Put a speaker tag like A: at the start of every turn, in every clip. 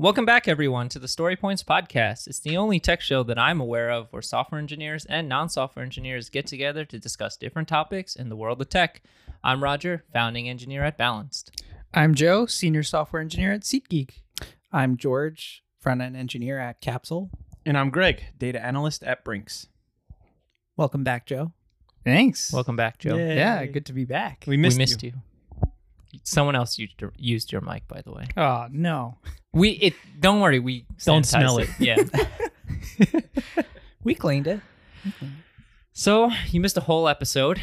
A: Welcome back, everyone, to the Story Points podcast. It's the only tech show that I'm aware of where software engineers and non software engineers get together to discuss different topics in the world of tech. I'm Roger, founding engineer at Balanced.
B: I'm Joe, senior software engineer at SeatGeek.
C: I'm George, front end engineer at Capsule.
D: And I'm Greg, data analyst at Brinks.
C: Welcome back, Joe.
B: Thanks.
A: Welcome back, Joe.
D: Yay.
B: Yeah, good to be back.
D: We missed,
A: we missed you. Someone else used your, used your mic, by the way.
B: Oh no.
A: We it. Don't worry. We
D: Don't
A: sanitized
D: smell it.
A: Yeah.
C: We cleaned it.
A: so you missed a whole episode.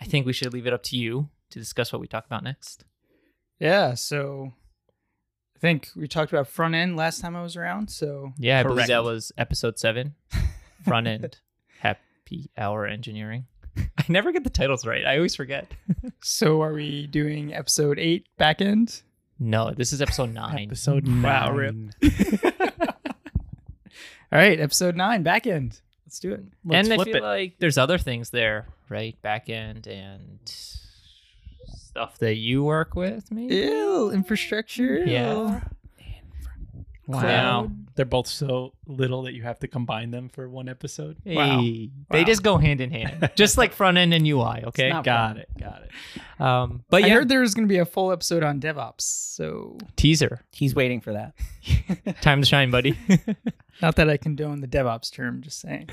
A: I think we should leave it up to you to discuss what we talk about next.
B: Yeah, so I think we talked about front end last time I was around. So
A: Yeah, I believe that was episode seven, front end happy hour engineering. I never get the titles right. I always forget.
B: so are we doing episode eight back end?
A: No, this is episode nine.
D: Episode nine.
B: Wow, rip. All right, episode nine, back end. Let's do it.
D: Let's
A: and I feel
D: it.
A: like there's other things there, right? Back end and stuff that you work with, maybe.
B: Ew, infrastructure.
A: Yeah.
D: Wow. They're both so little that you have to combine them for one episode.
B: Wow.
A: Hey, They
B: Wow.
A: just go hand in hand, just like front end and UI. Okay.
C: not
D: Got
C: fun.
D: it. Got it.
A: Um, but yeah.
B: I
A: yeah,
B: heard there was going to be a full episode on DevOps. So
A: teaser.
C: He's waiting for that.
A: Time to shine, buddy.
B: not that I condone the DevOps term, just saying.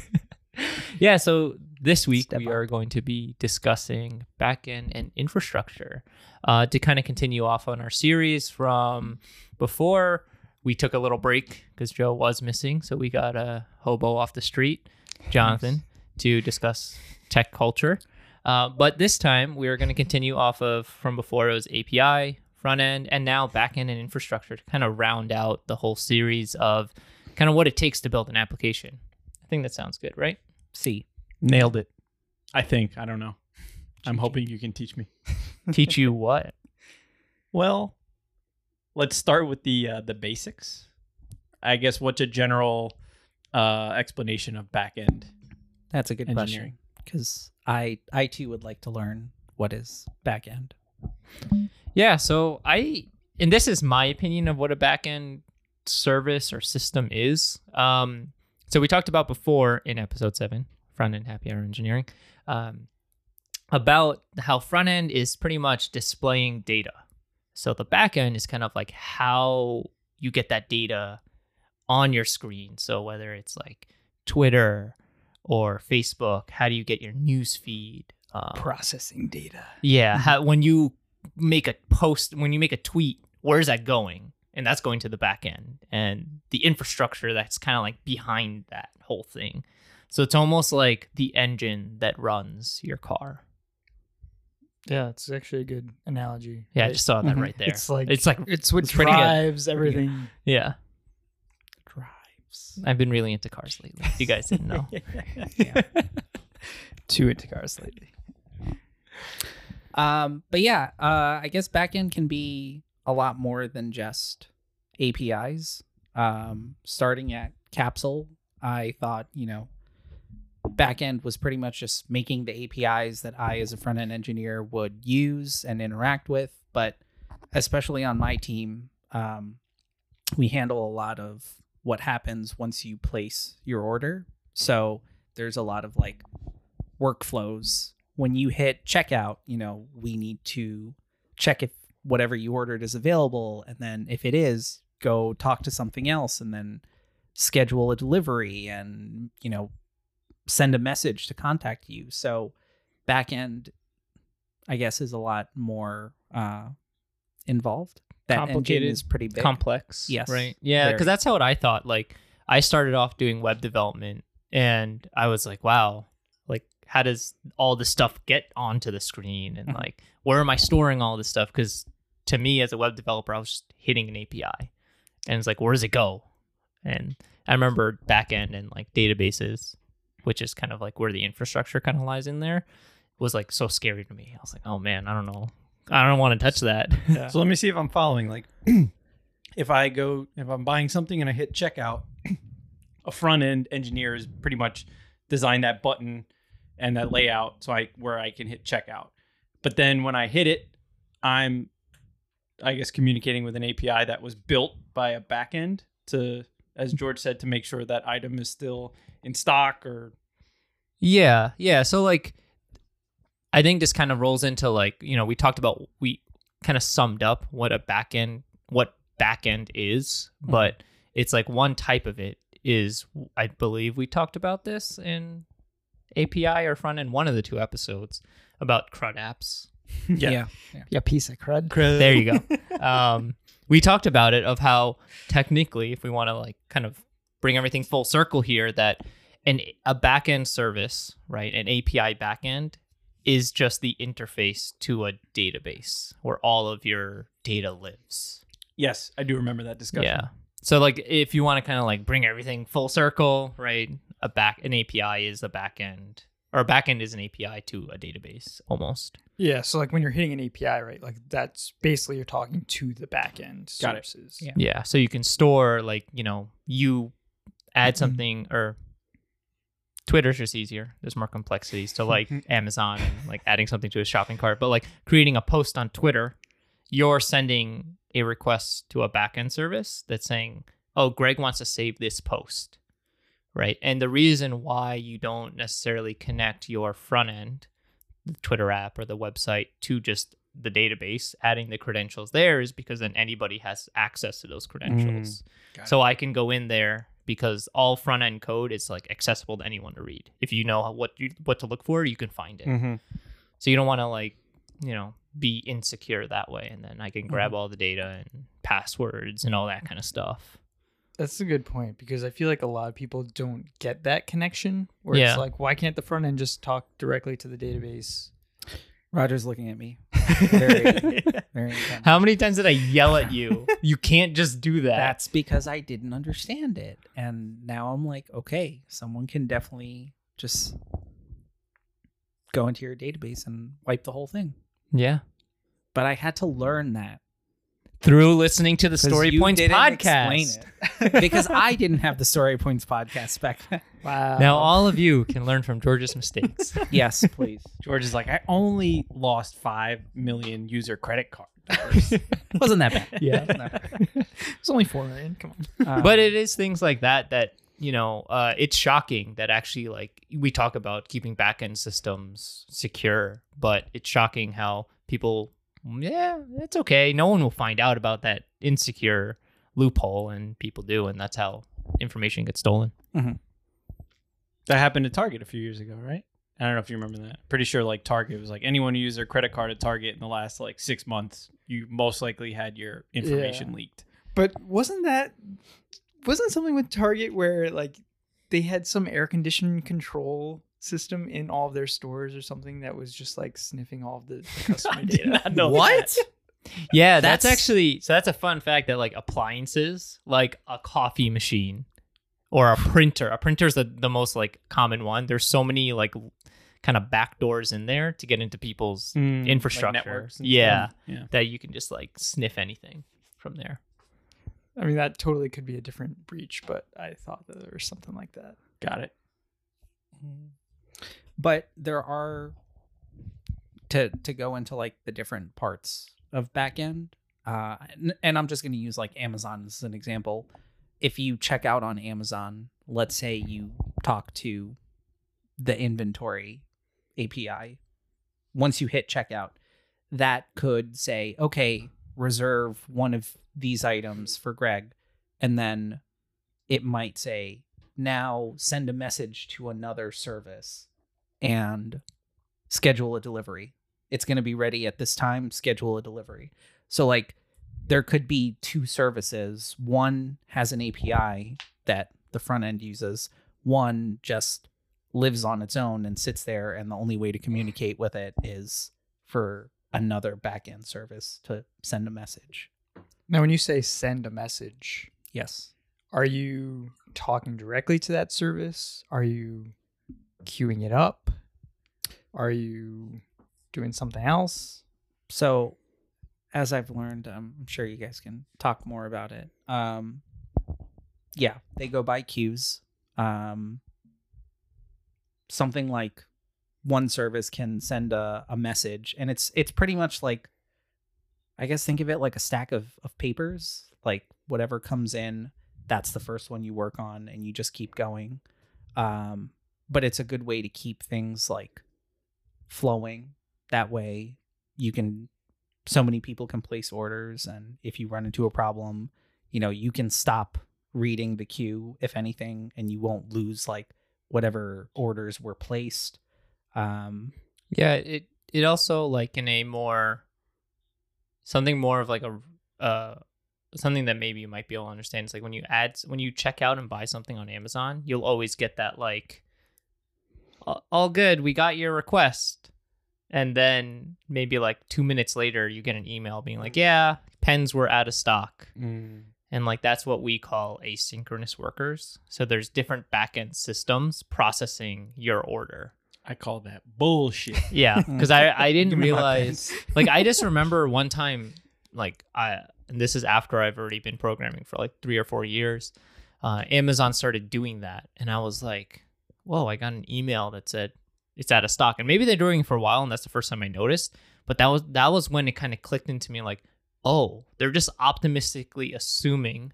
A: Yeah, so this week
C: Step
A: we
C: up.
A: are going to be discussing backend and infrastructure uh, to kind of continue off on our series from before. We took a little break because Joe was missing, so we got a hobo off the street, Jonathan, to discuss tech culture. Uh, but this time we are going to continue off of from before it was API, front end, and now backend and infrastructure to kind of round out the whole series of kind of what it takes to build an application. I think that sounds good, right?
C: C.
D: Nailed it. I think. I don't know. I'm hoping you can teach me.
A: teach you what?
D: Well, let's start with the uh, the basics. I guess what's a general uh, explanation of backend
C: That's a good
D: engineering?
C: question. Because I, I too would like to learn what is back end.
A: Yeah, so I and this is my opinion of what a backend service or system is. Um, so we talked about before in episode seven, front end happy hour engineering, um, about how front end is pretty much displaying data. So the backend is kind of like how you get that data on your screen. So whether it's like Twitter or Facebook, how do you get your news feed? Um,
B: Processing data.
A: yeah, how, when you make a post, when you make a tweet, where's that going? And that's going to the backend and the infrastructure that's kind of like behind that whole thing. So it's almost like the engine that runs your car.
B: Yeah, it's actually a good analogy.
A: Yeah, I just saw that right there.
B: It's like
A: it's like
B: it's what
A: it's pretty good.
B: drives everything.
A: yeah.
C: Drives.
A: I've been really into cars lately. If you guys didn't know.
C: yeah.
B: Two into cars lately.
C: Um, but yeah, uh, I guess backend can be a lot more than just APIs. Um, starting at Capsule, I thought, you know, backend was pretty much just making the APIs that I, as a front end engineer, would use and interact with. But especially on my team, um, we handle a lot of what happens once you place your order. So there's a lot of like workflows when you hit checkout, you know, we need to check if whatever you ordered is available. And then if it is, go talk to something else and then schedule a delivery and, you know, send a message to contact you. So backend, I guess, is a lot more uh, involved. That
A: Complicated,
C: is pretty big.
A: complex.
C: Yes,
A: Right. Yeah, because that's how what I thought. Like, I started off doing web development, and I was like, wow, like, how does all this stuff get onto the screen, and
C: Mhm.
A: like, where am I storing all this stuff? Because to me, as a web developer, I was just hitting an API, and it's like, where does it go? And I remember backend and like databases, which is kind of like where the infrastructure kind of lies in there, was like so scary to me. I was like, oh man, I don't know. I don't want to touch that.
D: So let me see if I'm following. Like, if I go, if I'm buying something and I hit checkout, a front end engineer is pretty much designed that button and that layout so I where I can hit checkout. But then when I hit it, I'm, I guess, communicating with an API that was built by a backend to, as mm. George said, to make sure that item is still in stock or
A: Yeah, yeah. So like, I think this kind of rolls into like you know we talked about we kind of summed up what a backend what backend is,
C: Mhm.
A: but it's like one type of it is I believe we talked about this in API or front end one of the two episodes about CRUD apps.
D: Yeah.
C: yeah.
B: Yeah, piece of crud.
A: There you go. um, we talked about it of how technically, if we want to like kind of bring everything full circle here, that an a backend service, right, an API backend is just the interface to a database where all of your data lives.
D: yes, I do remember that discussion.
A: Yeah. So like if you want to kind of like bring everything full circle, right? A back an API is a backend or a backend is an API to a database almost.
B: Yeah, so like when you're hitting an API, right? Like that's basically you're talking to the backend
D: Got it.
B: services.
C: Yeah.
A: Yeah. So you can store like, you know, you add mm-hmm. something or Twitter's just easier. There's more complexities to like Amazon and like adding something to a shopping cart. But like creating a post on Twitter, you're sending a request to a backend service that's saying, Oh, Greg wants to save this post. Right. And the reason why you don't necessarily connect your front end, the Twitter app or the website to just the database, adding the credentials there is because then anybody has access to those credentials. Mm.
D: Got
A: so I can go in there because all front end code is like accessible to anyone to read. If you know what you what to look for, you can find it.
D: Mm-hmm.
A: So you don't want to like, you know, be insecure that way and then I can grab all the data and passwords and all that kind of stuff.
B: That's a good point because I feel like a lot of people don't get that connection where
A: Yeah.
B: it's like, why can't the front end just talk directly to the database?
C: Roger's looking at me. Very, very.
A: How many times did I yell at you? you can't just do that.
C: That's because I didn't understand it. And now I'm like, okay, someone can definitely just go into your database and wipe the whole thing.
A: yeah.
C: But I had to learn that
A: Through listening to the Story
C: you
A: Points
C: didn't
A: podcast.
C: explain it. because I didn't have the Story Points podcast back then.
B: Wow.
A: Now all of you can learn from George's mistakes.
C: Yes, please.
D: George is like, I only lost five million user credit card.
C: Wasn't that bad.
A: Yeah.
B: it's only four million. Come on.
C: Um,
A: but it is things like that that you know uh, it's shocking that actually like we talk about keeping backend systems secure but it's shocking how people Mm, yeah it's okay no one will find out about that insecure loophole and people do and that's how information gets stolen mm-hmm.
D: that happened to Target a few years ago, right? I don't know if you remember that. Pretty sure like Target was like anyone who used their credit card at Target in the last like six months, you most likely had your information
B: Yeah.
D: leaked.
B: But wasn't that wasn't something with Target where like they had some air conditioning control system in all of their stores or something that was just like sniffing all of the, the customer
D: I did
B: data?
D: not know
C: What?
D: that.
A: yeah that's,
C: That's-
A: actually so that's a fun fact that like appliances like a coffee machine or a printer a printer is the, the most like common one there's so many like kind of back doors in there to get into people's
D: Mm, like
A: infrastructure.
D: networks
A: Yeah.
D: Yeah.
A: that you can just like sniff anything from there.
B: I mean, that totally could be a different breach, but I thought that there was something like that.
D: Got it.
C: But there are to to go into like the different parts of backend uh and, and i'm just going to use like amazon as an example. If you check out on amazon let's say you talk to the inventory api once you hit checkout that could say okay reserve one of these items for greg and then it might say now send a message to another service and schedule a delivery. It's going to be ready at this time, schedule a delivery. So, like, there could be two services. One has an API that the front end uses, one just lives on its own and sits there, and the only way to communicate with it is for another backend service to send a message.
B: Now, when you say send a message,
C: Yes.
B: are you talking directly to that service? Are you queuing it up? Are you doing something else?
C: So, as I've learned, um, I'm sure you guys can talk more about it. Um, yeah, they go by queues. Um, something like one service can send a, a message, and it's it's pretty much like, I guess think of it like a stack of of papers. Like whatever comes in, that's the first one you work on and you just keep going. Um, but it's a good way to keep things like flowing. That way you can so many people can place orders and if you run into a problem, you know, you can stop reading the queue if anything and you won't lose like whatever orders were placed. Um
A: Yeah, it it also like in a more something more of like a uh something that maybe you might be able to understand is like when you add when you check out and buy something on Amazon, you'll always get that like "All- good, we got your request. And then maybe like 2 minutes later you get an email being like, "Yeah, pens were out of stock." And like that's what we call asynchronous workers. So there's different backend systems processing your order.
D: I call that bullshit.
A: Yeah, because I I didn't realize like I just remember one time like I and this is after I've already been programming for like three or four years. Uh, Amazon started doing that, and I was like, "Whoa!" I got an email that said it's out of stock, and maybe they're doing it for a while, and that's the first time I noticed. But that was that was when it kind of clicked into me, like, "Oh, they're just optimistically assuming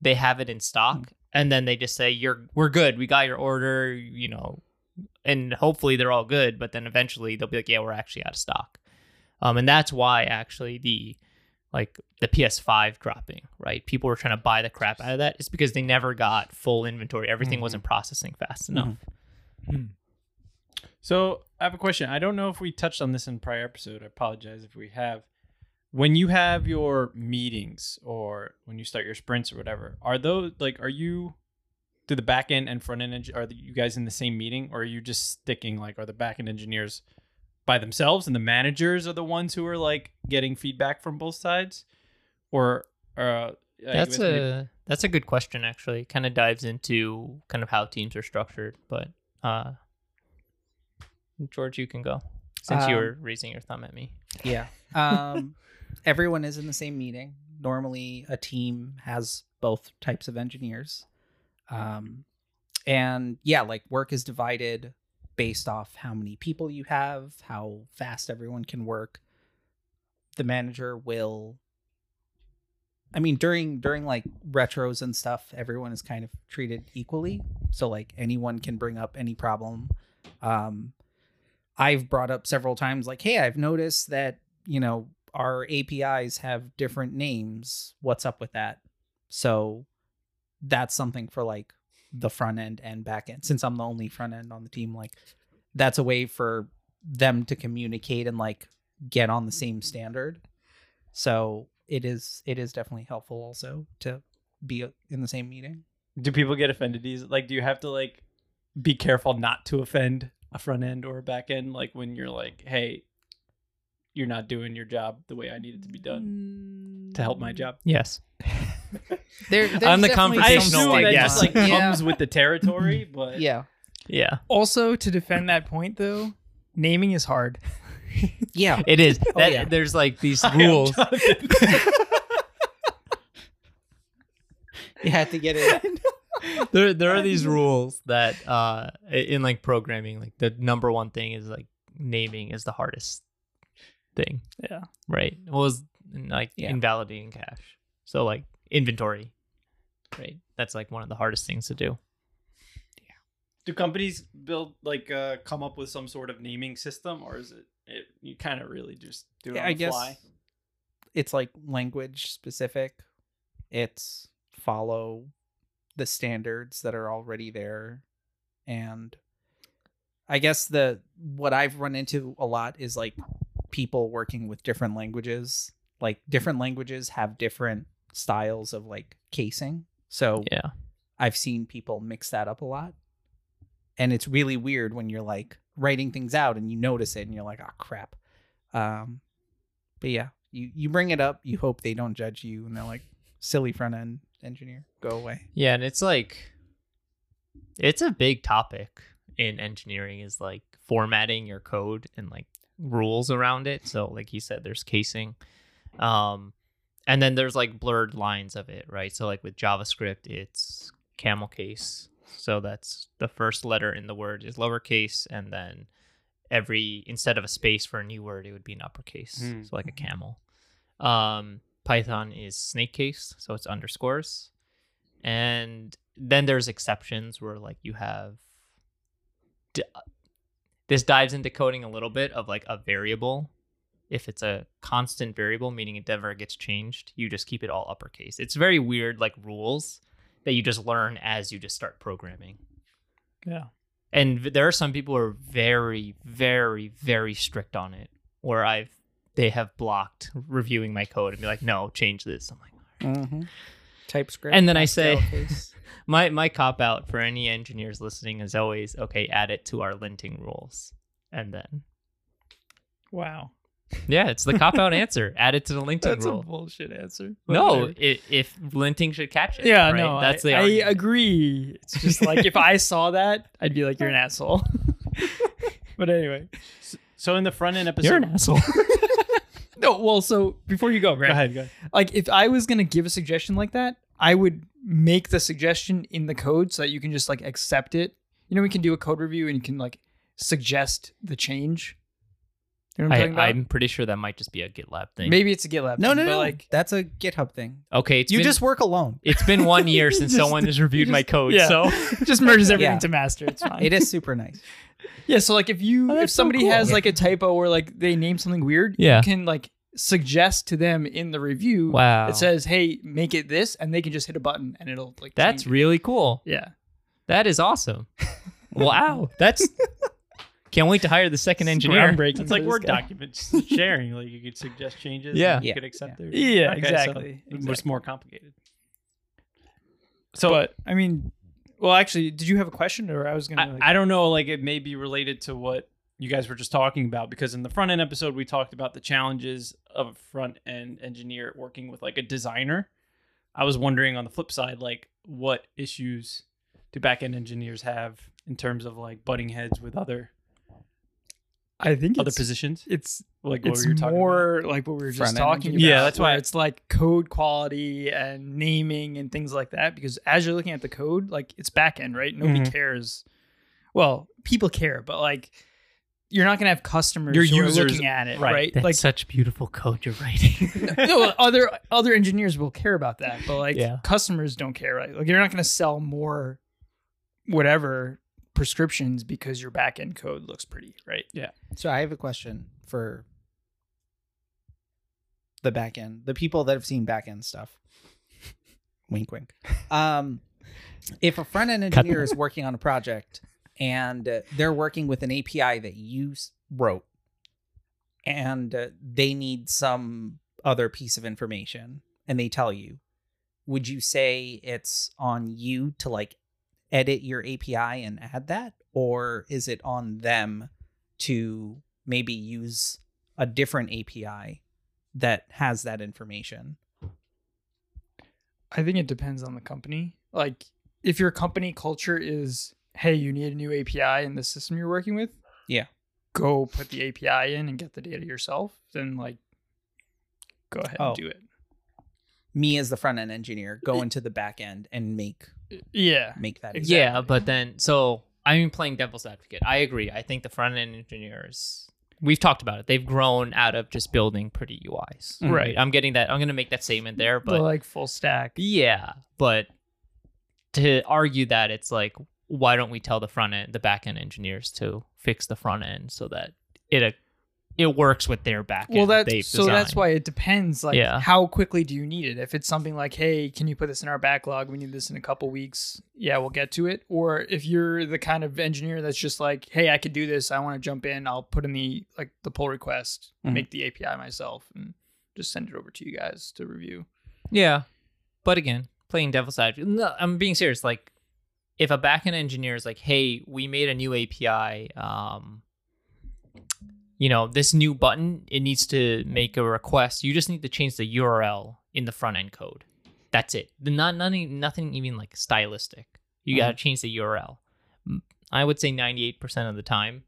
A: they have it in stock, and then they just say you're we're good, we got your order, you know." and hopefully they're all good but then eventually they'll be like yeah we're actually out of stock um and that's why actually the like the ps5 dropping right people were trying to buy the crap out of that it's because they never got full inventory everything
D: Mhm.
A: wasn't processing fast enough
D: So I have a question. I don't know if we touched on this in prior episode. I apologize if we have. When you have your meetings or when you start your sprints or whatever, are those like are you do the back end and front end eng- are you guys in the same meeting or are you just sticking like are the back end engineers by themselves and the managers are the ones who are like getting feedback from both sides or uh
A: that's
D: guess maybe-
A: a that's a good question actually kind of dives into kind of how teams are structured but uh george you can go since you
C: Um,
A: were raising your thumb at me
C: Yeah. Um, everyone is in the same meeting. Normally, a team has both types of engineers. Um, and yeah, like work is divided based off how many people you have, how fast everyone can work. The manager will. I mean, during during like retros and stuff, everyone is kind of treated equally. So like anyone can bring up any problem. Um, I've brought up several times, like, hey, I've noticed that you know our APIs have different names. What's up with that? So that's something for like the front end and back end. Since I'm the only front end on the team, like that's a way for them to communicate and like get on the same standard. So it is it is definitely helpful also to be in the same meeting.
D: do people get offended easily? Like, do you have to like be careful not to offend a front end or a back end? Like when you're like, hey, you're not doing your job the way I need it to be done to help my job.
A: yes
C: There,
A: On the
C: definitely
D: I
A: conversational
C: some-
D: assume
A: like,
D: that
A: yes.
D: just like
C: Yeah.
D: comes with the territory, but
C: Yeah,
A: yeah
B: Also, to defend that point though, naming is hard.
C: yeah.
A: it is
C: Oh,
A: that,
C: yeah.
A: there's like these
D: I am
A: rules
D: Jonathan.
C: You had to get it.
A: there there are these rules that uh in like programming like the number one thing is like naming is the hardest thing
B: Yeah.
A: right well was like
C: Yeah.
A: invalidating cache? so like inventory right that's like one of the hardest things to do Yeah.
D: do companies build like uh come up with some sort of naming system, or is it, it you kind of really just do it
C: Yeah,
D: on
C: I
D: the
C: guess
D: fly?
C: it's like language specific. It's follow the standards that are already there. And I guess the what I've run into a lot is like people working with different languages. Like different languages have different styles of like casing. So
A: yeah
C: I've seen people mix that up a lot. And it's really weird when you're like writing things out and you notice it and you're like, oh crap. Um but yeah, you you bring it up, you hope they don't judge you and they're like, silly front end engineer, go away.
A: yeah and it's like it's a big topic in engineering is like formatting your code and like rules around it so like you said there's casing um and then there's like blurred lines of it right so like with javascript it's camel case so that's the first letter in the word is lowercase and then every instead of a space for a new word it would be an uppercase
D: Hmm.
A: so like a camel um Python is snake case, so it's underscores. And then there's exceptions where like you have d- this dives into coding a little bit of like a variable. If it's a constant variable, meaning it never gets changed, you just keep it all uppercase. It's very weird, like rules that you just learn as you just start programming.
B: Yeah.
A: And there are some people who are very, very, very strict on it. Where I've they have blocked reviewing my code and be like, no, change this. I'm like,
C: Mm-hmm. TypeScript.
A: And then I say- my my cop out for any engineers listening is always okay. Add it to our linting rules, and then
B: Wow.
A: yeah, it's the cop out answer. Add it to the linting
B: That's a bullshit answer.
A: No,
B: whatever.
A: if linting should catch it.
B: Yeah,
A: right?
B: no,
A: that's
B: I,
A: the
B: I agree. It's just like if I saw that, I'd be like, "You're an asshole." but anyway,
D: So in the front end episode,
A: You're an asshole.
B: No. Well, so before you go,
D: go ahead, go ahead.
B: like if I was gonna give a suggestion like that, I would make the suggestion in the code so that you can just like accept it. You know, we can do a code review and you can like suggest the change. You know what I'm
A: I,
B: about?
A: I'm pretty sure that might just be a GitLab thing.
B: Maybe it's a GitLab.
C: no,
B: thing,
C: no,
B: but
C: no.
B: Like,
C: That's a GitHub thing.
A: Okay, it's
C: you
A: been,
C: just work alone.
A: it's been one year since
B: Just-
A: someone has reviewed my code.
B: yeah.
A: So
B: just merges everything
C: Yeah.
B: to master. It's fine.
C: It is super nice.
B: Yeah, so like if you
A: Oh,
B: if
A: that's so
B: somebody
A: cool.
B: has
C: Yeah.
B: like a typo or like they name something weird,
A: Yeah.
B: you can like suggest to them in the review
A: wow,
B: it says, "Hey, make it this," and they can just hit a button and it'll like
A: that's
B: change it.
A: really cool.
B: yeah.
A: That is awesome. wow, that's can't wait to hire the second engineer.
B: groundbreaking
D: It's like Word
B: guy.
D: documents sharing. Like you could suggest changes.
A: Yeah.
D: and you
C: Yeah.
D: could accept
C: Yeah.
D: their
B: Yeah,
D: Okay, so
B: exactly.
D: It's
B: exactly.
D: more complicated. So
B: but I mean, well, actually, did you have a question or I was gonna?
D: I,
B: Like,
D: I don't know. Like it may be related to what you guys were just talking about because in the front end episode we talked about the challenges of a front end engineer working with like a designer. I was wondering on the flip side, like what issues do back end engineers have in terms of like butting heads with other
B: I think
D: other
B: it's,
D: positions?
B: it's
D: Like what
B: it's
D: we were talking about.
B: more like what we were just
C: Front-end
B: talking about.
D: Yeah, that's why-
B: it's like code quality and naming and things like that. Because as you're looking at the code, like it's back end, right? Nobody
D: Mhm.
B: cares. Well, people care, but like you're not gonna have customers
D: Your
B: who are
D: users-
B: looking at it,
D: right.
B: right?
A: That's
B: Like
A: such beautiful code you're writing.
B: no, other other engineers will care about that, but like
A: Yeah.
B: customers don't care, right? Like you're not gonna sell more whatever prescriptions because your back end code looks pretty, right? Yeah.
C: So I have a question for the back end, the people that have seen back end stuff. wink, wink. Um, if a front end engineer is working on a project and uh, they're working with an API that you wrote, and uh, they need some other piece of information, and they tell you, would you say it's on you to like edit your API and add that, or is it on them to maybe use a different API that has that information?
B: I think it depends on the company. Like if your company culture is, hey, you need a new API in the system you're working with,
C: Yeah.
B: go put the API in and get the data yourself. Then like, go ahead
C: Oh.
B: and do it.
C: Me as the front end engineer go into the back end and make
B: Yeah,
C: make that.
B: Exactly.
A: Yeah, but then so I mean playing devil's advocate. I agree. I think the front end engineers we've talked about it. They've grown out of just building pretty UIs.
B: Mhm.
A: Right. I'm getting that I'm gonna make that statement there,
B: but
A: but
B: like full stack.
A: yeah. But to argue that it's like why don't we tell the front end the back end engineers to fix the front end so that it uh, it works with their back end.
B: Well, that's
A: they've
B: so that's why it depends. Like,
A: Yeah.
B: how quickly do you need it? If it's something like, hey, can you put this in our backlog? We need this in a couple weeks. Yeah, we'll get to it. Or if you're the kind of engineer that's just like, hey, I could do this. I want to jump in. I'll put in the like the pull request,
C: Mhm.
B: make the API myself, and just send it over to you guys to review.
A: Yeah, but again, playing devil's advocate. No, I'm being serious. Like, if a backend engineer is like, "Hey, we made a new API. Um, you know, this new button, it needs to make a request. You just need to change the URL in the front end code. That's it. Not nothing, nothing even like stylistic. You got to change the URL. I would say 98% of the time,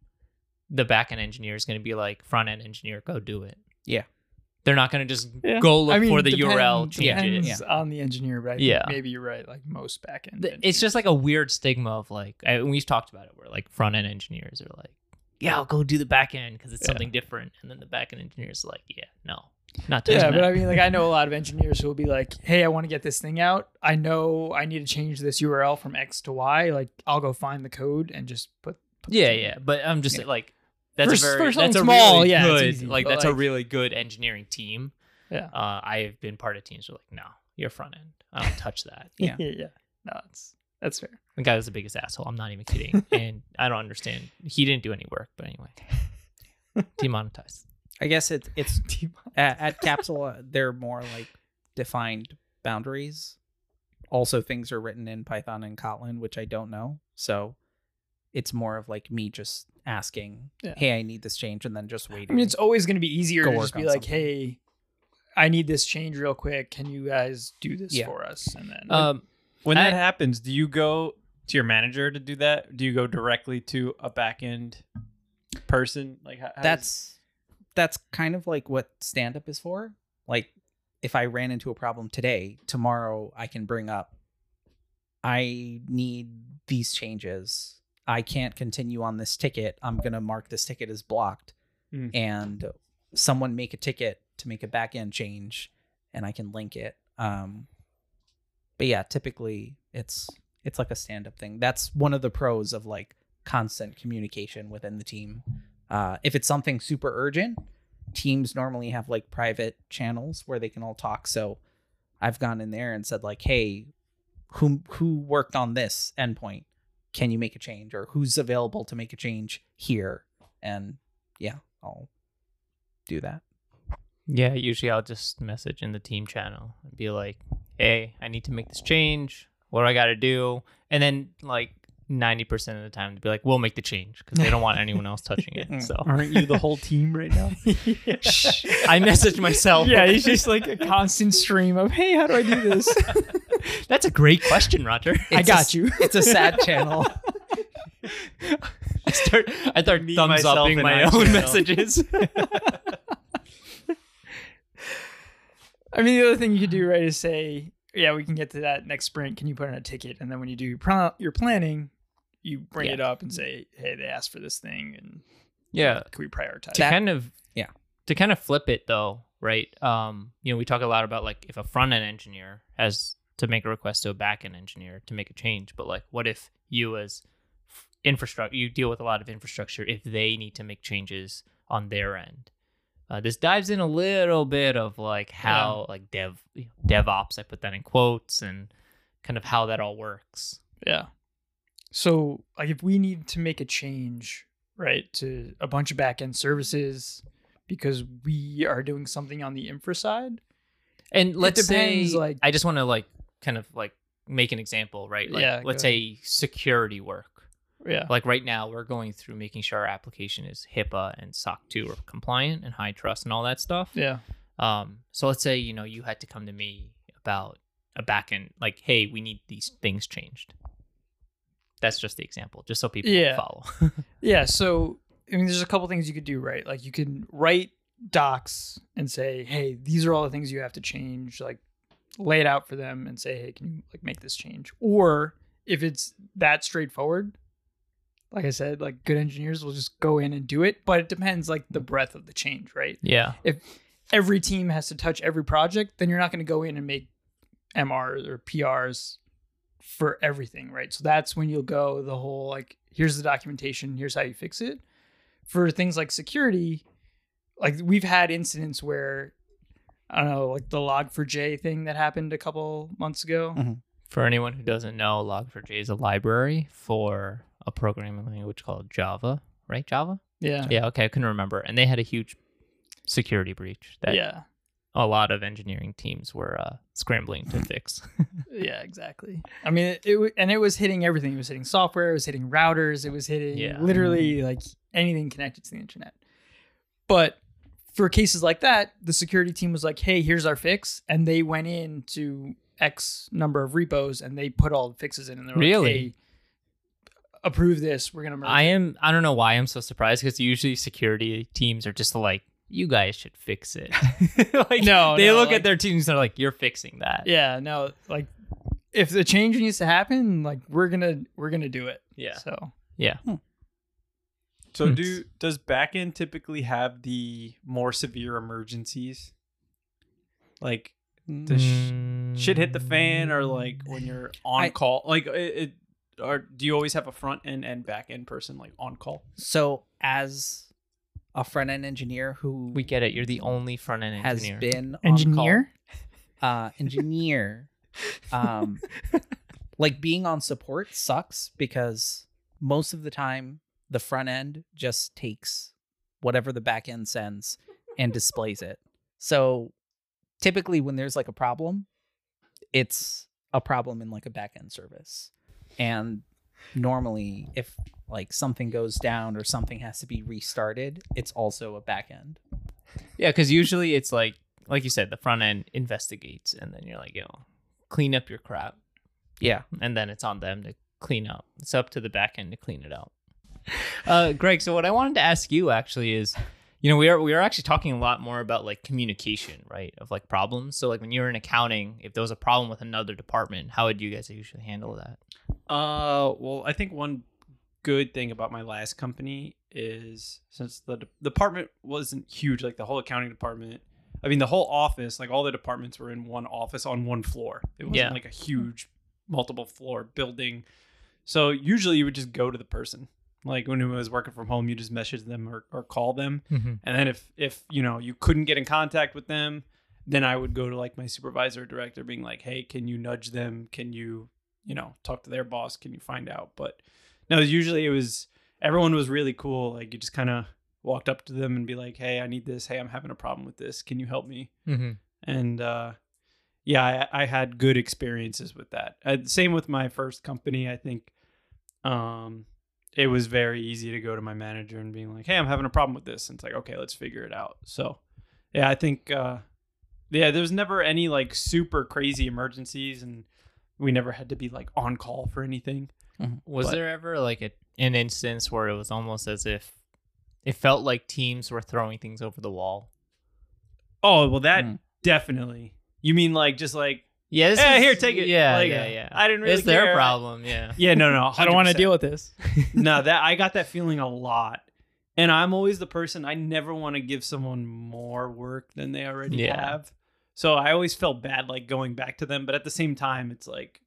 A: the backend engineer is going to be like, front end engineer, go do it.
C: Yeah.
A: They're not going to just
B: Yeah.
A: go look
B: I mean,
A: for the
B: depend-
A: URL, change it.
B: depends on the engineer, but I think
A: Yeah.
B: maybe you're right. Like most backend,
A: Th- it's just like a weird stigma of like I, we've talked about it where like front end engineers are like yeah i'll go do the back end because it's
B: Yeah.
A: something different and then the back end engineers are like yeah no Not touching
B: Yeah, but. I mean, like, I know a lot of engineers who will be like, "Hey, I want to get this thing out. I know I need to change this URL from X to Y. Like, I'll go find the code and just put." put
A: yeah, yeah. But I'm just
B: Yeah.
A: like that's
B: For
A: a
B: s-
A: very
B: for
A: that's a
B: small,
A: really
B: yeah,
A: good
B: easy,
A: like
B: but,
A: that's a really good engineering team.
B: Yeah.
A: Uh, I have been part of teams who are like, no, you're front end. I don't touch that.
C: Yeah.
B: yeah, yeah. No, that's that's fair.
A: The guy was the biggest asshole. I'm not even kidding. and I don't understand. He didn't do any work, but anyway. Demonetized.
C: I guess it, it's at, at Capsule, uh, they're more like defined boundaries. Also, things are written in Python and Kotlin, which I don't know. So it's more of like me just asking,
B: Yeah.
C: hey, I need this change, and then just waiting.
B: I mean, it's always going to be easier to just be like,
C: something.
B: "Hey, I need this change real quick. Can you guys do this
C: Yeah.
B: for us?" And then,
A: Um,
D: When
A: I-
D: that happens, do you go to your manager to do that? Do you go directly to a back end person? Like how, how does-
C: that's that's kind of like what stand up is for. Like if I ran into a problem today, tomorrow I can bring up I need these changes. I can't continue on this ticket. I'm going to mark this ticket as blocked
D: Mm.
C: and someone make a ticket to make a back end change and I can link it. Um but yeah, typically it's it's like a stand up thing. That's one of the pros of like constant communication within the team. Uh, if it's something super urgent, teams normally have like private channels where they can all talk. So I've gone in there and said like, "Hey, who who worked on this endpoint? Can you make a change? Or who's available to make a change here?" And yeah, I'll do that.
A: Yeah, usually I'll just message in the team channel and be like, "Hey, I need to make this change. What do I got to do?" And then like 90% of the time they'd be like, "We'll make the change" because they don't want anyone else touching it. So
D: aren't you the whole team right now?
A: Shh. I message myself.
B: yeah, it's just like a constant stream of, "Hey, how do I do this?"
A: That's a great question, Roger.
B: I
C: It's a
B: got
C: s-
B: you.
C: It's a sad channel.
A: I start I start
D: Me,
A: thumbs upping my own
D: channel.
A: messages.
B: I mean, the other thing you could do, right, is say, "Yeah, we can get to that next sprint. Can you put in a ticket?" And then when you do your, pl- your planning, you bring
C: Yeah.
B: it up and say, "Hey, they asked for this thing, and
A: yeah.
B: can we prioritize?"
A: to
C: That-
A: kind of
C: yeah.
A: to kind of flip it though right um you know we talk a lot about like if a front end engineer has to make a request to a back end engineer to make a change but like what if you as infrastructure you deal with a lot of infrastructure if they need to make changes on their end uh, this dives in a little bit of like how like dev you know, devops i put that in quotes and kind of how that all works
B: Yeah. So, like, if we need to make a change, right, to a bunch of backend services because we are doing something on the infra side,
A: And let's
B: depends,
A: say,
B: like-
A: I just want to like kind of like make an example, right? Like,
B: Yeah,
A: let's say security work.
B: yeah,
A: Like right now, we're going through making sure our application is HIPAA and SOC 2 are compliant and HITRUST and all that stuff.
B: yeah,
A: Um, so let's say you know you had to come to me about a backend, like, hey, we need these things changed. That's just the example, just so people
B: Yeah.
A: follow.
B: yeah. So, I mean, there's a couple things you could do, right? Like, you can write docs and say, "Hey, these are all the things you have to change." Like, lay it out for them and say, "Hey, can you like make this change?" Or if it's that straightforward, like I said, like good engineers will just go in and do it. But it depends, like the breadth of the change, right?
A: yeah,
B: if every team has to touch every project, then you're not going to go in and make MRs or PRs for everything, right? So that's when you'll go the whole like, here's the documentation, here's how you fix it. For things like security, like we've had incidents where I don't know, like the log4j thing that happened a couple months ago.
C: Mhm.
A: For anyone who doesn't know, Log4j is a library for a programming language called Java, right? Java?
B: Yeah.
A: Yeah, okay, I couldn't remember. And they had a huge security breach that
B: Yeah.
A: A lot of engineering teams were uh, scrambling to fix.
B: Yeah, exactly. I mean, it, it and it was hitting everything. It was hitting software. It was hitting routers. It was hitting
A: Yeah.
B: literally like anything connected to the internet. But for cases like that, the security team was like, "Hey, here's our fix," and they went in to X number of repos and they put all the fixes in, and they're
A: Really?
B: like, "Hey, approve this. We're gonna merge."
A: I
B: it."
A: am. I don't know why I'm so surprised because usually security teams are just like, you guys should fix it. like,
B: No,
A: they
B: no,
A: look
B: like-
A: at their teams and they're like, you're fixing that.
B: Yeah, no, like if the change needs to happen, like we're gonna we're gonna do it.
A: Yeah.
B: So
A: Yeah.
D: So
A: Hmm.
D: do does backend typically have the more severe emergencies? Like the sh- shit hit the fan, or like when you're on
C: I-
D: call. Like it, it or do you always have a front end and back end person like on call?
C: So as a front end engineer who
A: we get it. You're the only front end engineer
C: has
A: engineer.
C: been on
B: Engineer?
C: call, uh, engineer, um, like being on support sucks because most of the time the front end just takes whatever the back end sends and displays it. So typically when there's like a problem, it's a problem in like a back end service. And normally if like something goes down or something has to be restarted, it's also a back end.
A: Yeah, because usually it's like like you said, the front end investigates, and then you're like, yo, clean up your crap,
C: Yeah.
A: and then it's on them to clean up. It's up to the back end to clean it out. Uh, Greg, so what I wanted to ask you actually is, you know, we are we are actually talking a lot more about like communication, right? Of like problems. So like when you're in accounting, if there was a problem with another department, how would you guys usually handle that?
D: Uh, well, I think one good thing about my last company is since the de- department wasn't huge, like the whole accounting department. I mean, the whole office, like all the departments were in one office on one floor. It wasn't
A: Yeah.
D: like a huge, multiple floor building. So usually you would just go to the person. Like when it was working from home, you just message them or, or call them. And then if if you know you couldn't get in contact with them, then I would go to like my supervisor or director, being like, "Hey, can you nudge them? Can you, you know, talk to their boss? Can you find out?" But no, usually it was everyone was really cool. Like you just kind of walked up to them and be like, "Hey, I need this. Hey, I'm having a problem with this. Can you help me?"
A: Mm-hmm.
D: and uh yeah I, I had good experiences with that uh, same with my first company i think um it was very easy to go to my manager and being like hey i'm having a problem with this and it's like okay let's figure it out so yeah i think uh yeah there's never any like super crazy emergencies and we never had to be like on call for anything
A: Was
D: But-
A: there ever like a, an instance where it was almost as if it felt like teams were throwing things over the wall?
D: oh well that
C: Mm.
D: definitely you mean like just like
A: Yeah, this
D: hey
A: is-
D: here take it
A: Yeah,
D: Like,
A: yeah, yeah.
D: i didn't really
A: it's their problem. Yeah.
D: yeah no no
B: I don't want to deal with this.
D: no, that I got that feeling a lot. And I'm always the person I never want to give someone more work than they already
A: Yeah.
D: have. So I always felt bad like going back to them, but at the same time it's like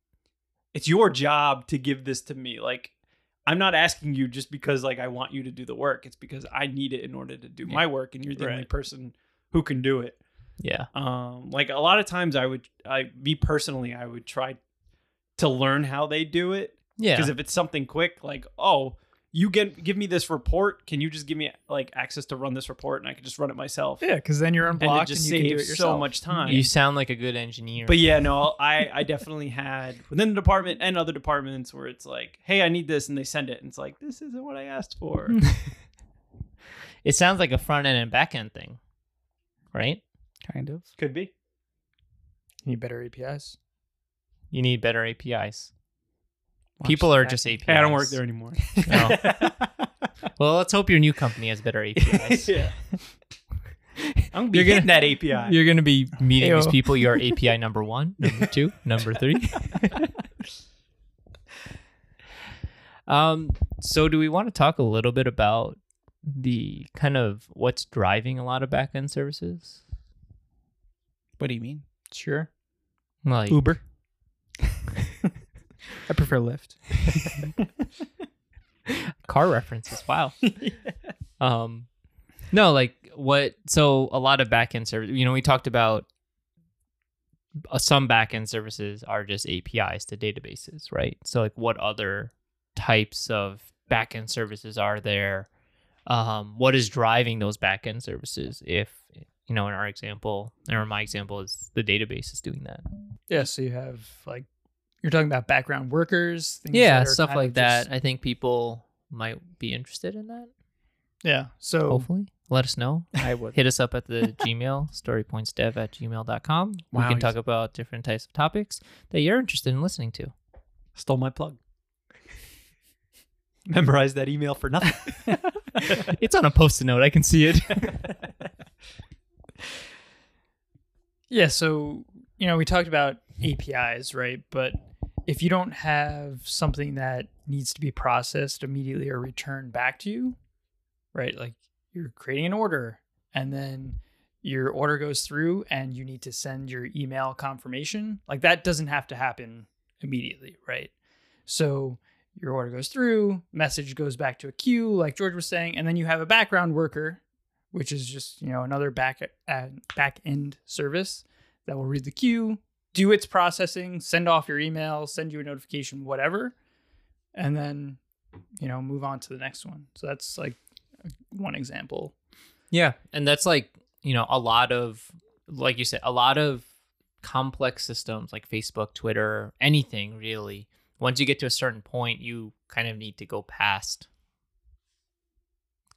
D: it's your job to give this to me. Like I'm not asking you just because like I want you to do the work. It's because I need it in order to do my work and you're the only person who can do it.
A: Yeah.
D: Um like a lot of times I would I me personally I would try to learn how they do it
A: Yeah.
D: because if it's something quick, like, oh, you get give me this report, can you just give me like access to run this report and I can just run it myself?
B: Yeah, because then you're
D: And it
B: unblocked and,
D: just
B: you can do it
D: saves
B: yourself.
D: so much time.
A: you sound like a good engineer.
D: but yeah, no, I I definitely had within the department and other departments where it's like, hey, I need this, and they send it, and it's like, this isn't what I asked for.
A: it sounds like a front end and back end thing, right?
C: Kind of.
D: Could be.
B: You need better APIs.
A: You need better APIs.
C: Watch
A: People are just
C: end.
A: APIs.
D: Hey, I don't work there anymore.
A: No. Well, let's hope your new company has better APIs.
D: yeah. I'm gonna be
A: You're
D: hitting
A: gonna-
D: that API.
A: You're going to be meeting these people. You're API number one, number two, number three. um, so, do we want to talk a little bit about the kind of what's driving a lot of backend services?
C: What do you mean?
B: Sure.
A: Like
B: Uber. I prefer Lyft.
A: car references. Wow. um, no, like what? So a lot of backend service. You know, we talked about uh, some backend services are just APIs to databases, right? So like, what other types of backend services are there? Um, what is driving those backend services? If you know, in our example, or my example is the database is doing that.
B: Yeah, so you have like you're talking about background workers, things
A: Yeah,
B: that
A: stuff like that.
B: just-
A: I think people might be interested in that.
B: yeah. So
A: Hopefully, let us know.
C: I would.
A: hit us up at the Gmail, storypointsdev at gmail.com.
D: Wow,
A: we can
D: he's-
A: talk about different types of topics that you're interested in listening to.
D: Stole my plug. Memorize that email for nothing.
A: it's on a post-it note. I can see it.
B: Yeah, so you know, we talked about APIs, right? But if you don't have something that needs to be processed immediately or returned back to you, right? Like you're creating an order and then your order goes through and you need to send your email confirmation, like that doesn't have to happen immediately, right? So your order goes through, message goes back to a queue, like George was saying, and then you have a background worker, which is just you know another back uh, back end service that will read the queue, do its processing, send off your email, send you a notification, whatever, and then you know move on to the next one. So that's like one example.
A: Yeah, and that's like you know a lot of like you said a lot of complex systems like Facebook, Twitter, anything really. Once you get to a certain point, you kind of need to go past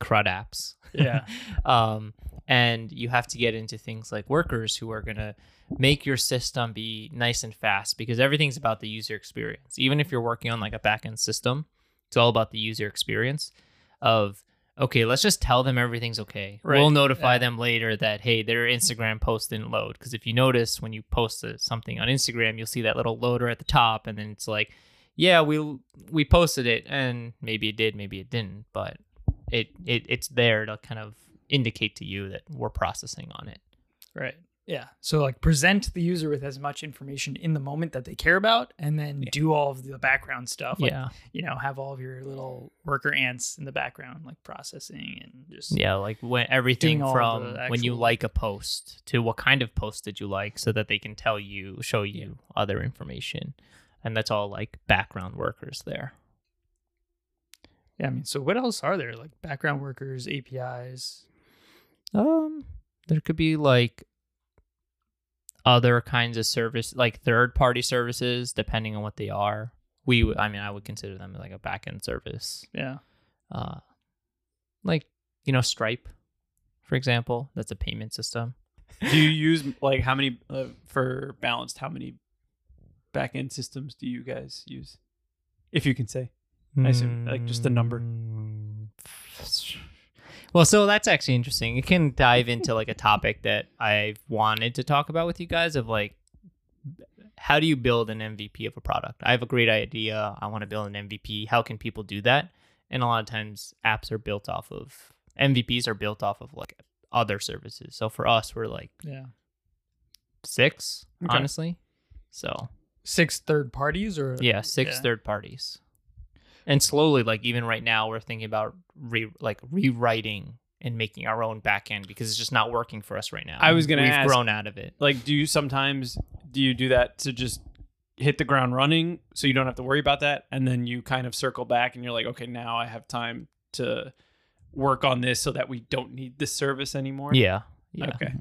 A: crud apps.
B: Yeah.
A: um, and you have to get into things like workers who are going to make your system be nice and fast because everything's about the user experience. Even if you're working on like a backend system, it's all about the user experience of okay, let's just tell them everything's okay.
B: Right.
A: We'll notify
B: Yeah.
A: them later that hey, their Instagram post didn't load because if you notice when you post something on Instagram, you'll see that little loader at the top and then it's like, yeah, we we posted it and maybe it did, maybe it didn't, but it, it it's there to kind of indicate to you that we're processing on it.
B: Right. Yeah. So like present the user with as much information in the moment that they care about and then
D: Yeah.
B: do all of the background stuff. Like,
A: yeah.
B: You know, have all of your little worker ants in the background, like processing and just
A: Yeah, like when everything from
B: the
A: when you like a post to what kind of post did you like so that they can tell you, show you other information. And that's all like background workers there.
B: Yeah, I mean, so what else are there? Like background workers, APIs.
A: Um there could be like other kinds of service like third party services depending on what they are. We I mean I would consider them like a backend service.
B: Yeah.
A: Uh like, you know, Stripe, for example, that's a payment system.
D: do you use like how many uh, for balanced? How many back end systems do you guys use? If you can say. I assume, like, just a number.
A: Well, so that's actually interesting. It can dive into like a topic that I've wanted to talk about with you guys of like how do you build an MVP of a product? I have a great idea. I want to build an MVP. How can people do that? And a lot of times apps are built off of MVPs are built off of like other services. So for us, we're like
B: Yeah.
A: six,
D: Okay.
A: honestly. So
B: Six third parties or
A: yeah, six
B: Yeah.
A: third parties. And slowly, like even right now, we're thinking about re like rewriting and making our own backend because it's just not working for us right now.
D: I was gonna
A: We've
D: ask-
A: grown out of it.
D: Like, do you sometimes do you do that to just hit the ground running so you don't have to worry about that, and then you kind of circle back and you're like, okay, now I have time to work on this so that we don't need this service anymore.
A: Yeah. Yeah.
D: Okay.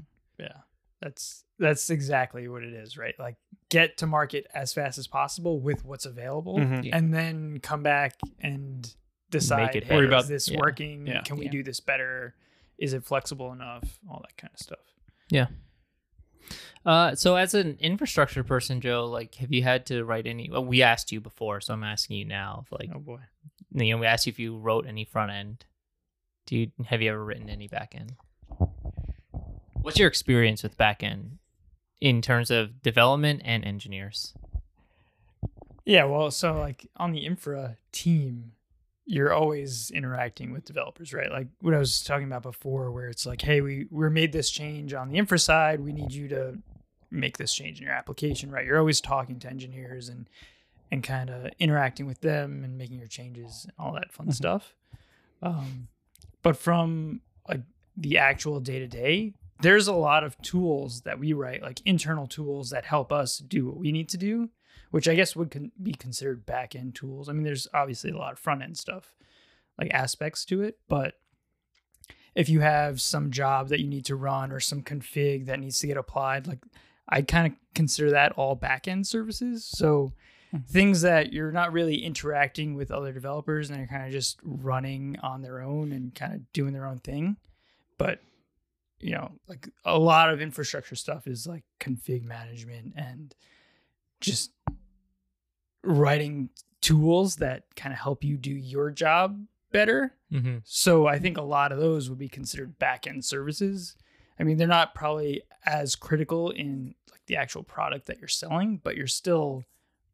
B: Yeah. That's that's exactly what it is, right? Like get to market as fast as possible with what's available
D: Mhm.
A: Yeah.
B: and then come back and decide
A: it
B: hey,
A: better.
B: is this
A: yeah.
B: working?
D: Yeah.
B: Can we
A: Yeah.
B: do this better? Is it flexible enough? All that kind of stuff. Yeah.
A: Uh, so as an infrastructure person, Joe, like, have you had to write any? Well, we asked you before, so I'm asking you now. Like,
B: oh boy.
A: you know, we asked you if you wrote any front end. Do you have you ever written any back end? What's your experience with backend in terms of development and engineers?
B: Yeah, well, so like on the infra team, you're always interacting with developers, right? Like what I was talking about before, where it's like, hey, we we made this change on the infra side. We need you to make this change in your application, right? You're always talking to engineers and and kind of interacting with them and making your changes and all that fun stuff. Um, but from like the actual day to day, there's a lot of tools that we write, like internal tools that help us do what we need to do which I guess would con- be considered back end tools. I mean, there's obviously a lot of front end stuff, like aspects to it, but if you have some job that you need to run or some config that needs to get applied, like I kind of consider that all back end services. So hmm. things that you're not really interacting with other developers and they're kind of just running on their own and kind of doing their own thing. But you know, like a lot of infrastructure stuff is like config management and just writing tools that kind of help you do your job better.
A: Mm-hmm.
B: So I think a lot of those would be considered back end services. I mean, they're not probably as critical in like the actual product that you're selling, but you're still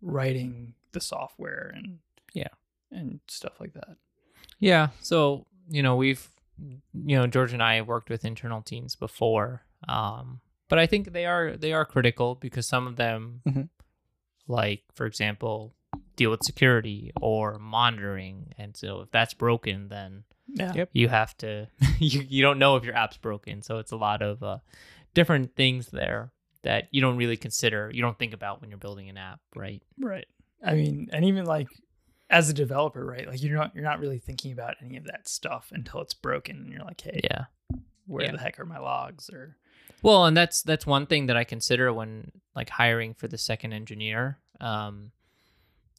B: writing the software and
A: Yeah.
B: and stuff like that.
A: Yeah. So, you know, we've, you know, George and I have worked with internal teams before. Um, but I think they are they are critical because some of them,
C: Mhm.
A: like for example, deal with security or monitoring, and so if that's broken, then
B: Yeah.
C: Yep.
A: you have to you, you don't know if your app's broken so it's a lot of uh, different things there that you don't really consider you don't think about when you're building an app right
B: Right. I mean, and even like as a developer, right? Like you're not you're not really thinking about any of that stuff until it's broken and you're like, hey,
A: yeah
B: where
A: Yeah.
B: the heck are my logs? Or
A: well and that's that's one thing that i consider when like hiring for the second engineer um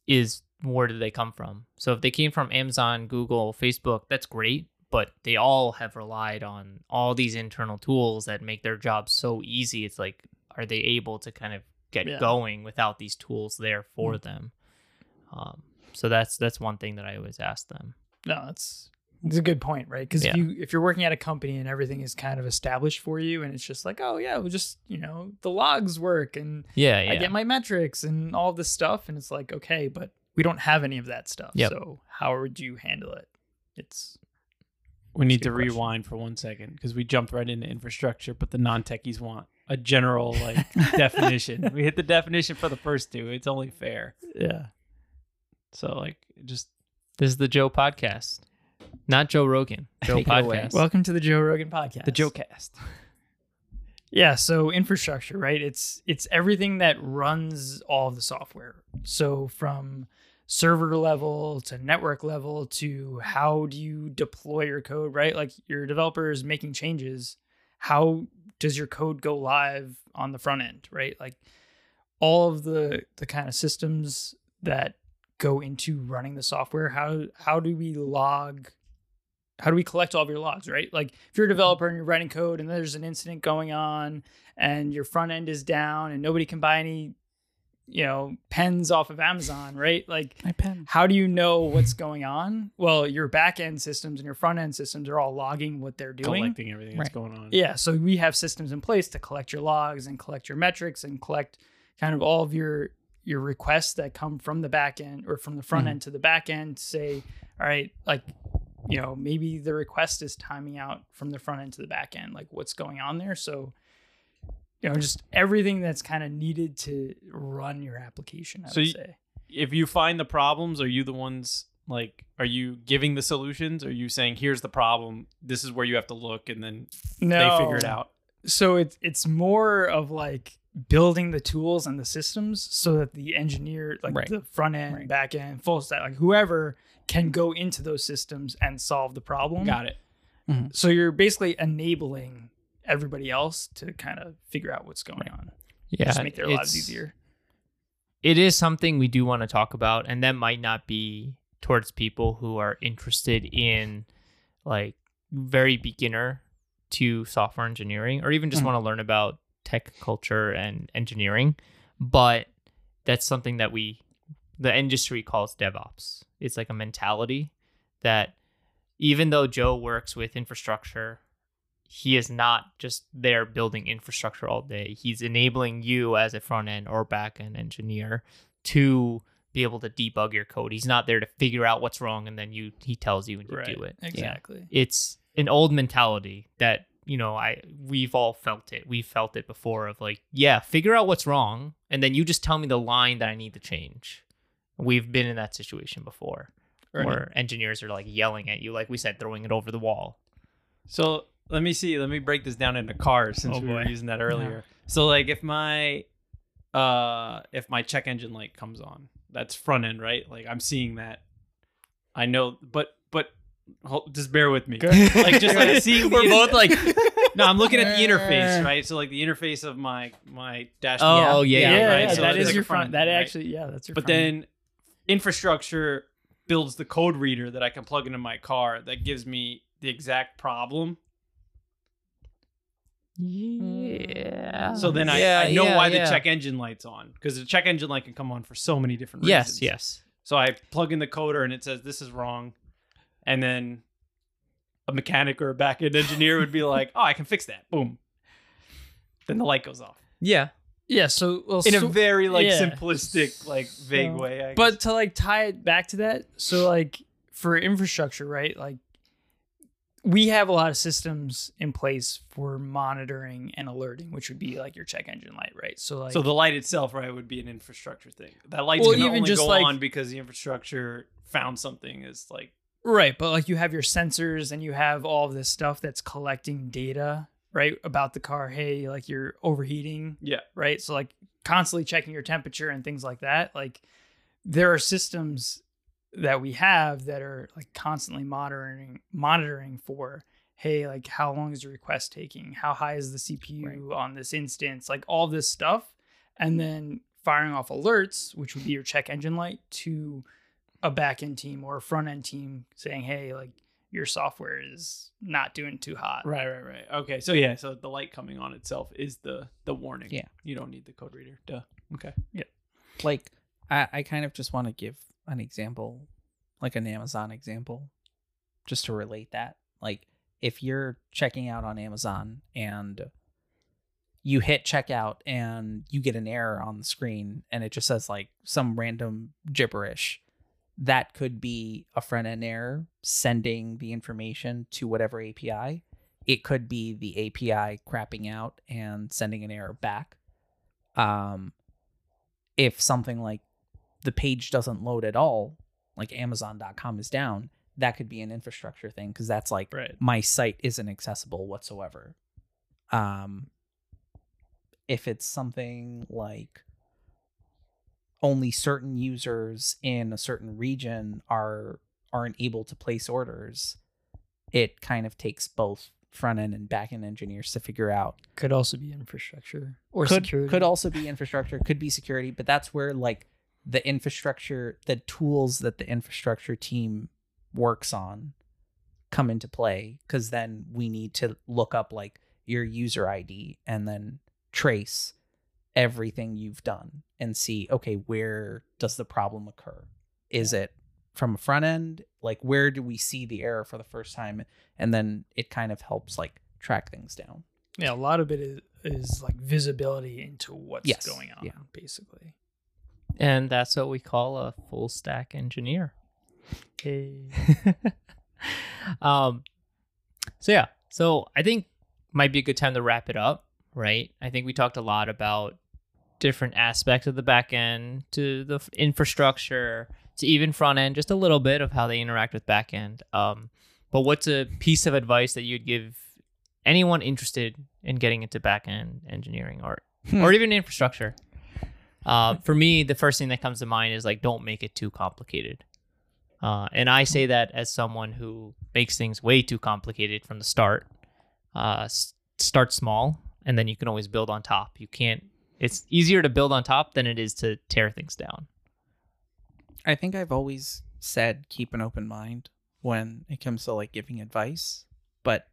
A: is where do they come from so if they came from amazon google facebook that's great but they all have relied on all these internal tools that make their job so easy it's like are they able to kind of get
B: Yeah.
A: going without these tools there for them um, so that's that's one thing that i always ask them
B: no, that's it's a good point, right? Because
A: Yeah.
B: if you if you're working at a company and everything is kind of established for you, and it's just like, oh yeah, we just you know the logs work and
A: yeah yeah
B: I get my metrics and all this stuff, and it's like okay, but we don't have any of that stuff.
A: Yep.
B: So how would you handle it? It's
D: We need to
B: question.
D: rewind for one second because we jumped right into infrastructure, but the non-techies want a general like definition. We hit the definition for the first two. It's only fair.
B: yeah.
D: So like just
A: this is the joe podcast not joe rogan joe
C: Take
A: podcast
B: Welcome to the Joe Rogan podcast.
D: the Joe cast.
B: Yeah, so infrastructure, right? It's it's everything that runs all of the software. So from server level to network level to how do you deploy your code, right? Like your developer is making changes. How does your code go live on the front end, right? Like all of the the kind of systems that go into running the software, how how do we log how do we collect all of your logs, right? Like if you're a mm-hmm. developer and you're writing code and there's an incident going on and your front end is down and nobody can buy any, you know, pens off of Amazon, right? Like
C: My pen.
B: how do you know what's going on? Well, your back end systems and your front end systems are all logging what they're doing.
D: collecting everything that's going on.
B: Yeah, so we have systems in place to collect your logs and collect your metrics and collect kind of all of your your requests that come from the back end or from the front
C: Mhm.
B: end to the back end to say, all right, like you know, maybe the request is timing out from the front end to the back end, like what's going on there. So you know, just everything that's kind of needed to run your application, I
D: So
B: would
D: you-
B: say.
D: If you find the problems, are you the ones like are you giving the solutions? Are you saying here's the problem, this is where you have to look and then
B: No,
D: they figure it out?
B: so it's it's more of like building the tools and the systems so that the engineer like
C: Right.
B: the front end
C: Right.
B: back end full stack like whoever can go into those systems and solve the problem
D: Got it.
B: so you're basically enabling everybody else to kind of figure out what's going on
A: yeah
B: just make their lives
A: it's-
B: easier
A: it is something we do want to talk about and that might not be towards people who are interested in like very beginner to software engineering or even just
C: Mhm.
A: want to learn about tech culture and engineering but that's something that we the industry calls devops it's like a mentality that even though joe works with infrastructure he is not just there building infrastructure all day. He's enabling you as a front end or back end engineer to be able to debug your code. He's not there to figure out what's wrong and then you he tells you and you do it.
B: exactly
A: It's an old mentality that, you know, I we've all felt it. We've felt it before of like, yeah, figure out what's wrong and then you just tell me the line that I need to change. We've been in that situation before
B: Right.
A: where engineers are like yelling at you, like we said, throwing it over the wall.
D: So let me see. Let me break this down into cars since
B: Oh,
D: we were using that earlier. So like if my uh if my check engine light comes on, that's front end, right? Like I'm seeing that. I know, but hold, just bear with me.
B: Good.
D: Like just like seeing
A: We're both like
D: no, I'm looking at the interface, uh. right? So like the interface of my my dash.
A: Oh,
B: yeah,
A: yeah,
B: yeah,
D: right?
B: yeah,
D: So
B: that
D: it's
B: is
D: like
B: your
D: front
B: front
D: end,
B: that
D: right?
B: actually yeah that's your
D: But
B: front end.
D: then infrastructure builds the code reader that I can plug into my car that gives me the exact problem.
A: Yeah.
D: So then I,
A: Yeah,
D: I know
A: yeah,
D: why
A: yeah.
D: the check engine light's on because the check engine light can come on for so many different reasons.
A: Yes, yes.
D: So I plug in the coder and it says this is wrong, and then a mechanic or a back end engineer would be like, "Oh, I can fix that." Boom. Then the light goes off
A: Yeah.
B: yeah so well
D: in
B: so-
D: a very like
B: yeah.
D: simplistic, like vague
B: So-
D: way. I
B: but to like tie it back to that so like for infrastructure right like we have a lot of systems in place for monitoring and alerting, which would be like your check engine light, right? So like
D: so the light itself, right, would be an infrastructure thing. That light's
B: Well,
D: gonna
B: even
D: only
B: just
D: go
B: like-
D: on because the infrastructure found something. Is like
B: Right, but like you have your sensors and you have all of this stuff that's collecting data, right, about the car. Hey, like you're overheating,
D: yeah,
B: right? So like constantly checking your temperature and things like that. Like there are systems that we have that are like constantly monitoring monitoring for hey, like how long is your request taking? How high is the CPU on this instance? Like all this stuff and then firing off alerts, which would be your check engine light to a back end team or a front end team saying, "Hey, like your software is not doing too hot."
D: right, right, right. Okay, so yeah, so the light coming on itself is the the warning.
C: Yeah.
D: you don't need the code reader. Duh. Okay. Yeah.
C: Like I, I kind of just want to give an example like an amazon example just to relate that like if you're checking out on amazon and you hit checkout and you get an error on the screen and it just says like some random gibberish that could be a front end error sending the information to whatever api it could be the api crapping out and sending an error back um if something like the page doesn't load at all, like Amazon.com is down, that could be an infrastructure thing because that's like
B: Right.
C: my site isn't accessible whatsoever. Um, if it's something like only certain users in a certain region are aren't able to place orders, it kind of takes both front end and back end engineers to figure out
B: Could also be infrastructure or
C: could,
B: security.
C: Could also be infrastructure, could be security, but that's where like the infrastructure, the tools that the infrastructure team works on come into play because then we need to look up like your user ID and then trace everything you've done and see okay where does the problem occur is it from a front end like where do we see the error for the first time and then it kind of helps like track things down
B: Yeah, a lot of it is, is like visibility into what's
C: Yes,
B: going on,
C: yeah.
B: basically.
A: And that's what we call a full stack engineer.
B: Hey.
A: um so yeah so i think might be a good time to wrap it up right i think we talked a lot about different aspects of the back end to the infrastructure to even front end just a little bit of how they interact with back end um but what's a piece of advice that you'd give anyone interested in getting into back end engineering or or even infrastructure uh, for me the first thing that comes to mind is like don't make it too complicated uh, and I say that as someone who makes things way too complicated from the start. Uh, s- start small, and then you can always build on top. You can't. It's easier to build on top than it is to tear things down.
C: I think I've always said keep an open mind when it comes to like giving advice, but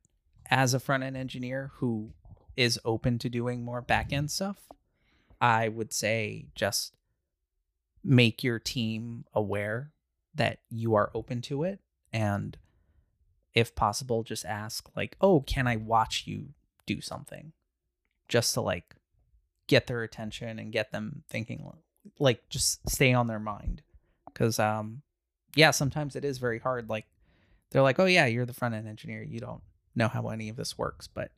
C: as a front end engineer who is open to doing more back end stuff, I would say just make your team aware that you are open to it and if possible just ask like, "Oh, can I watch you do something?" just to like get their attention and get them thinking like just stay on their mind. Because um yeah sometimes it is very hard like they're like oh yeah you're the front end engineer. You don't know how any of this works. But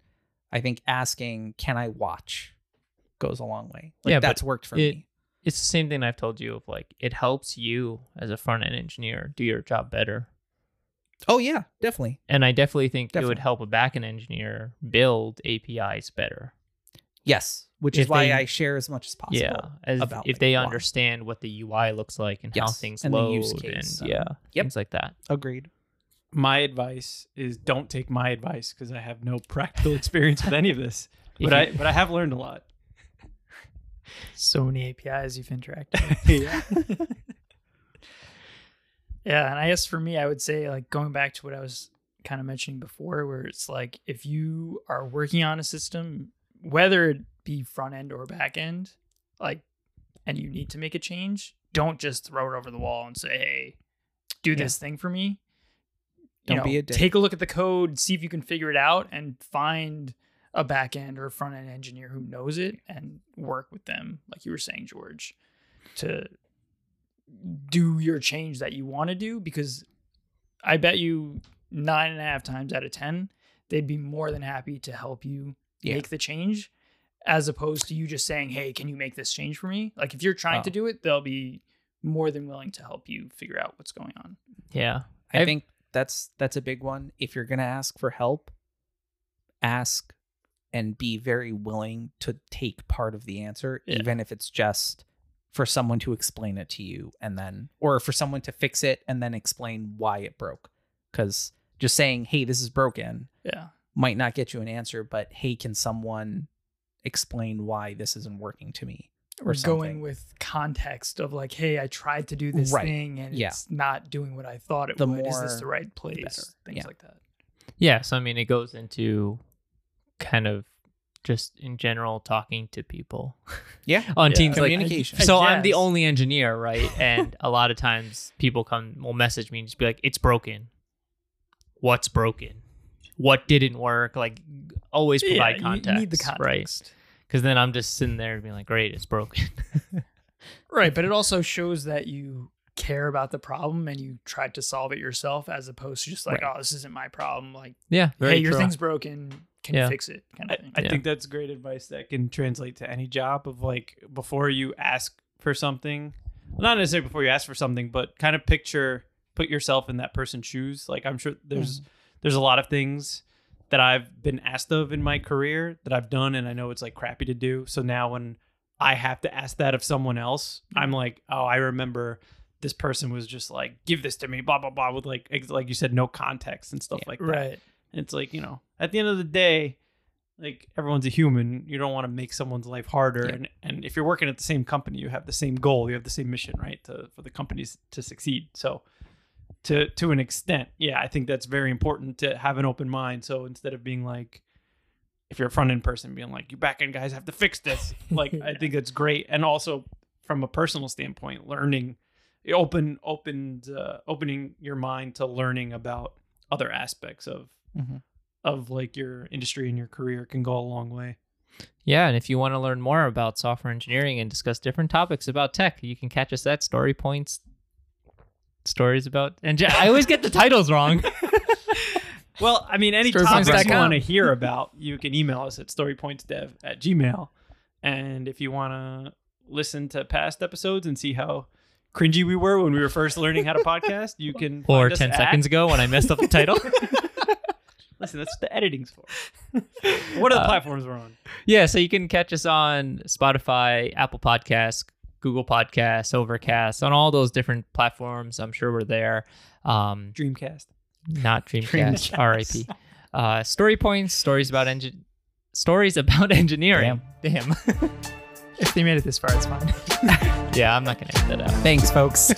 C: i think asking can i watch? goes a long way. Like
A: Yeah,
C: that's worked for
A: it-
C: me.
A: It's the same thing I've told you of like it helps you as a front end engineer do your job better.
C: oh yeah definitely.
A: And I definitely think it would help a back end engineer build APIs better.
C: yes which
A: If
C: is why
A: they-
C: i share as much as possible
A: yeah, as
C: about,
A: if
C: like,
A: they
C: why.
A: understand what the UI looks like and how things
C: and the
A: load
C: use case,
A: and
C: um,
A: yeah,
C: yep.
A: things like that.
C: agreed
D: My advice is don't take my advice because I have no practical experience with any of this. But I but I have learned a lot.
B: so many APIs you've interacted with.
D: yeah.
B: Yeah, and I guess for me, I would say like going back to what I was kind of mentioning before, where it's like if you are working on a system, whether it be front end or back end, like, and you need to make a change, don't just throw it over the wall and say, "Hey, do this thing for me."
C: Don't
B: know,
C: be a dick.
B: take a look at the code, see if you can figure it out, and find a back end or a front end engineer who knows it and work with them, like you were saying, George, to do your change that you want to do because I bet you nine and a half times out of ten, they'd be more than happy to help you
C: Yeah.
B: make the change, as opposed to you just saying, "Hey, can you make this change for me?" Like if you're trying to
C: Oh.
B: do it, they'll be more than willing to help you figure out what's going on.
A: Yeah.
C: I
A: I've-
C: think that's that's a big one. If you're gonna ask for help, ask and be very willing to take part of the answer,
B: Yeah.
C: even if it's just for someone to explain it to you and then or for someone to fix it and then explain why it broke. Because just saying, hey, this is broken
B: Yeah.
C: might not get you an answer, but hey, can someone explain why this isn't working to me?
B: Or,
C: Or something.
B: going with context of like, "Hey, I tried to do this
C: Right.
B: thing and
C: Yeah.
B: it's not doing what I thought it
C: The
B: would. Is this the right place?"
C: better.
B: Things
C: Yeah.
B: like that.
A: Yeah. So, I mean, it goes into kind of just in general talking to people
C: Yeah.
A: on
B: Yeah.
A: teams like
C: Communication.
A: so
B: I
A: i'm the only engineer right and a lot of times people come will message me and just be like it's broken what's broken what didn't work like always provide
B: you-
A: context,
B: You need the
A: right because then i'm just sitting there being like great it's broken
B: Right, but it also shows that you care about the problem and you tried to solve it yourself as opposed to just like,
C: Right.
B: oh, this isn't my problem. Like,
A: yeah
B: hey, your thing's broken. Can
A: Yeah.
B: you fix it? Kind
D: I,
B: of thing.
D: I
A: Yeah.
D: think that's great advice that can translate to any job of like before you ask for something, well, not necessarily before you ask for something, but kind of picture, put yourself in that person's shoes. Like I'm sure there's mm. There's a lot of things that I've been asked of in my career that I've done, and I know it's like crappy to do. So now when I have to ask that of someone else, I'm like, oh, I remember this person was just like, give this to me, blah blah blah, with like like you said, no context and stuff like that.
B: right.
D: And it's like, you know, at the end of the day, like everyone's a human. You don't want to make someone's life harder.
C: Yeah.
D: And and if you're working at the same company, you have the same goal, you have the same mission, right? To for the companies to succeed. So to to an extent, yeah, I think that's very important to have an open mind. So instead of being like if you're a front end person being like, you back end guys have to fix this. Like I think it's great. And also from a personal standpoint, learning open opened uh, opening your mind to learning about other aspects of
C: Mhm.
D: of like your industry and your career can go a long way.
A: yeah and if you want to learn more about software engineering and discuss different topics about tech you can catch us at story points stories about and i always get the titles wrong
D: Well, I mean, any
B: Storypoints.com.
D: topics you want to hear about, you can email us at storypointsdev at gmail. And if you want to listen to past episodes and see how cringy we were when we were first learning how to podcast, you can.
A: or
D: find us
A: 10
D: at-
A: seconds ago when i messed up the title
D: Listen, that's what the editing's for. what are the
A: Uh,
D: platforms we're on?
A: Yeah, so you can catch us on Spotify, Apple Podcasts, Google Podcasts, Overcast, on all those different platforms. I'm sure we're there. Um,
D: Dreamcast.
A: not Dreamcast,
D: Dreamcast.
A: RIP. Uh, story points, stories about engine, stories about engineering. Damn.
B: If they made it this far, it's fine.
A: yeah, I'm not gonna edit that out.
C: Thanks, folks.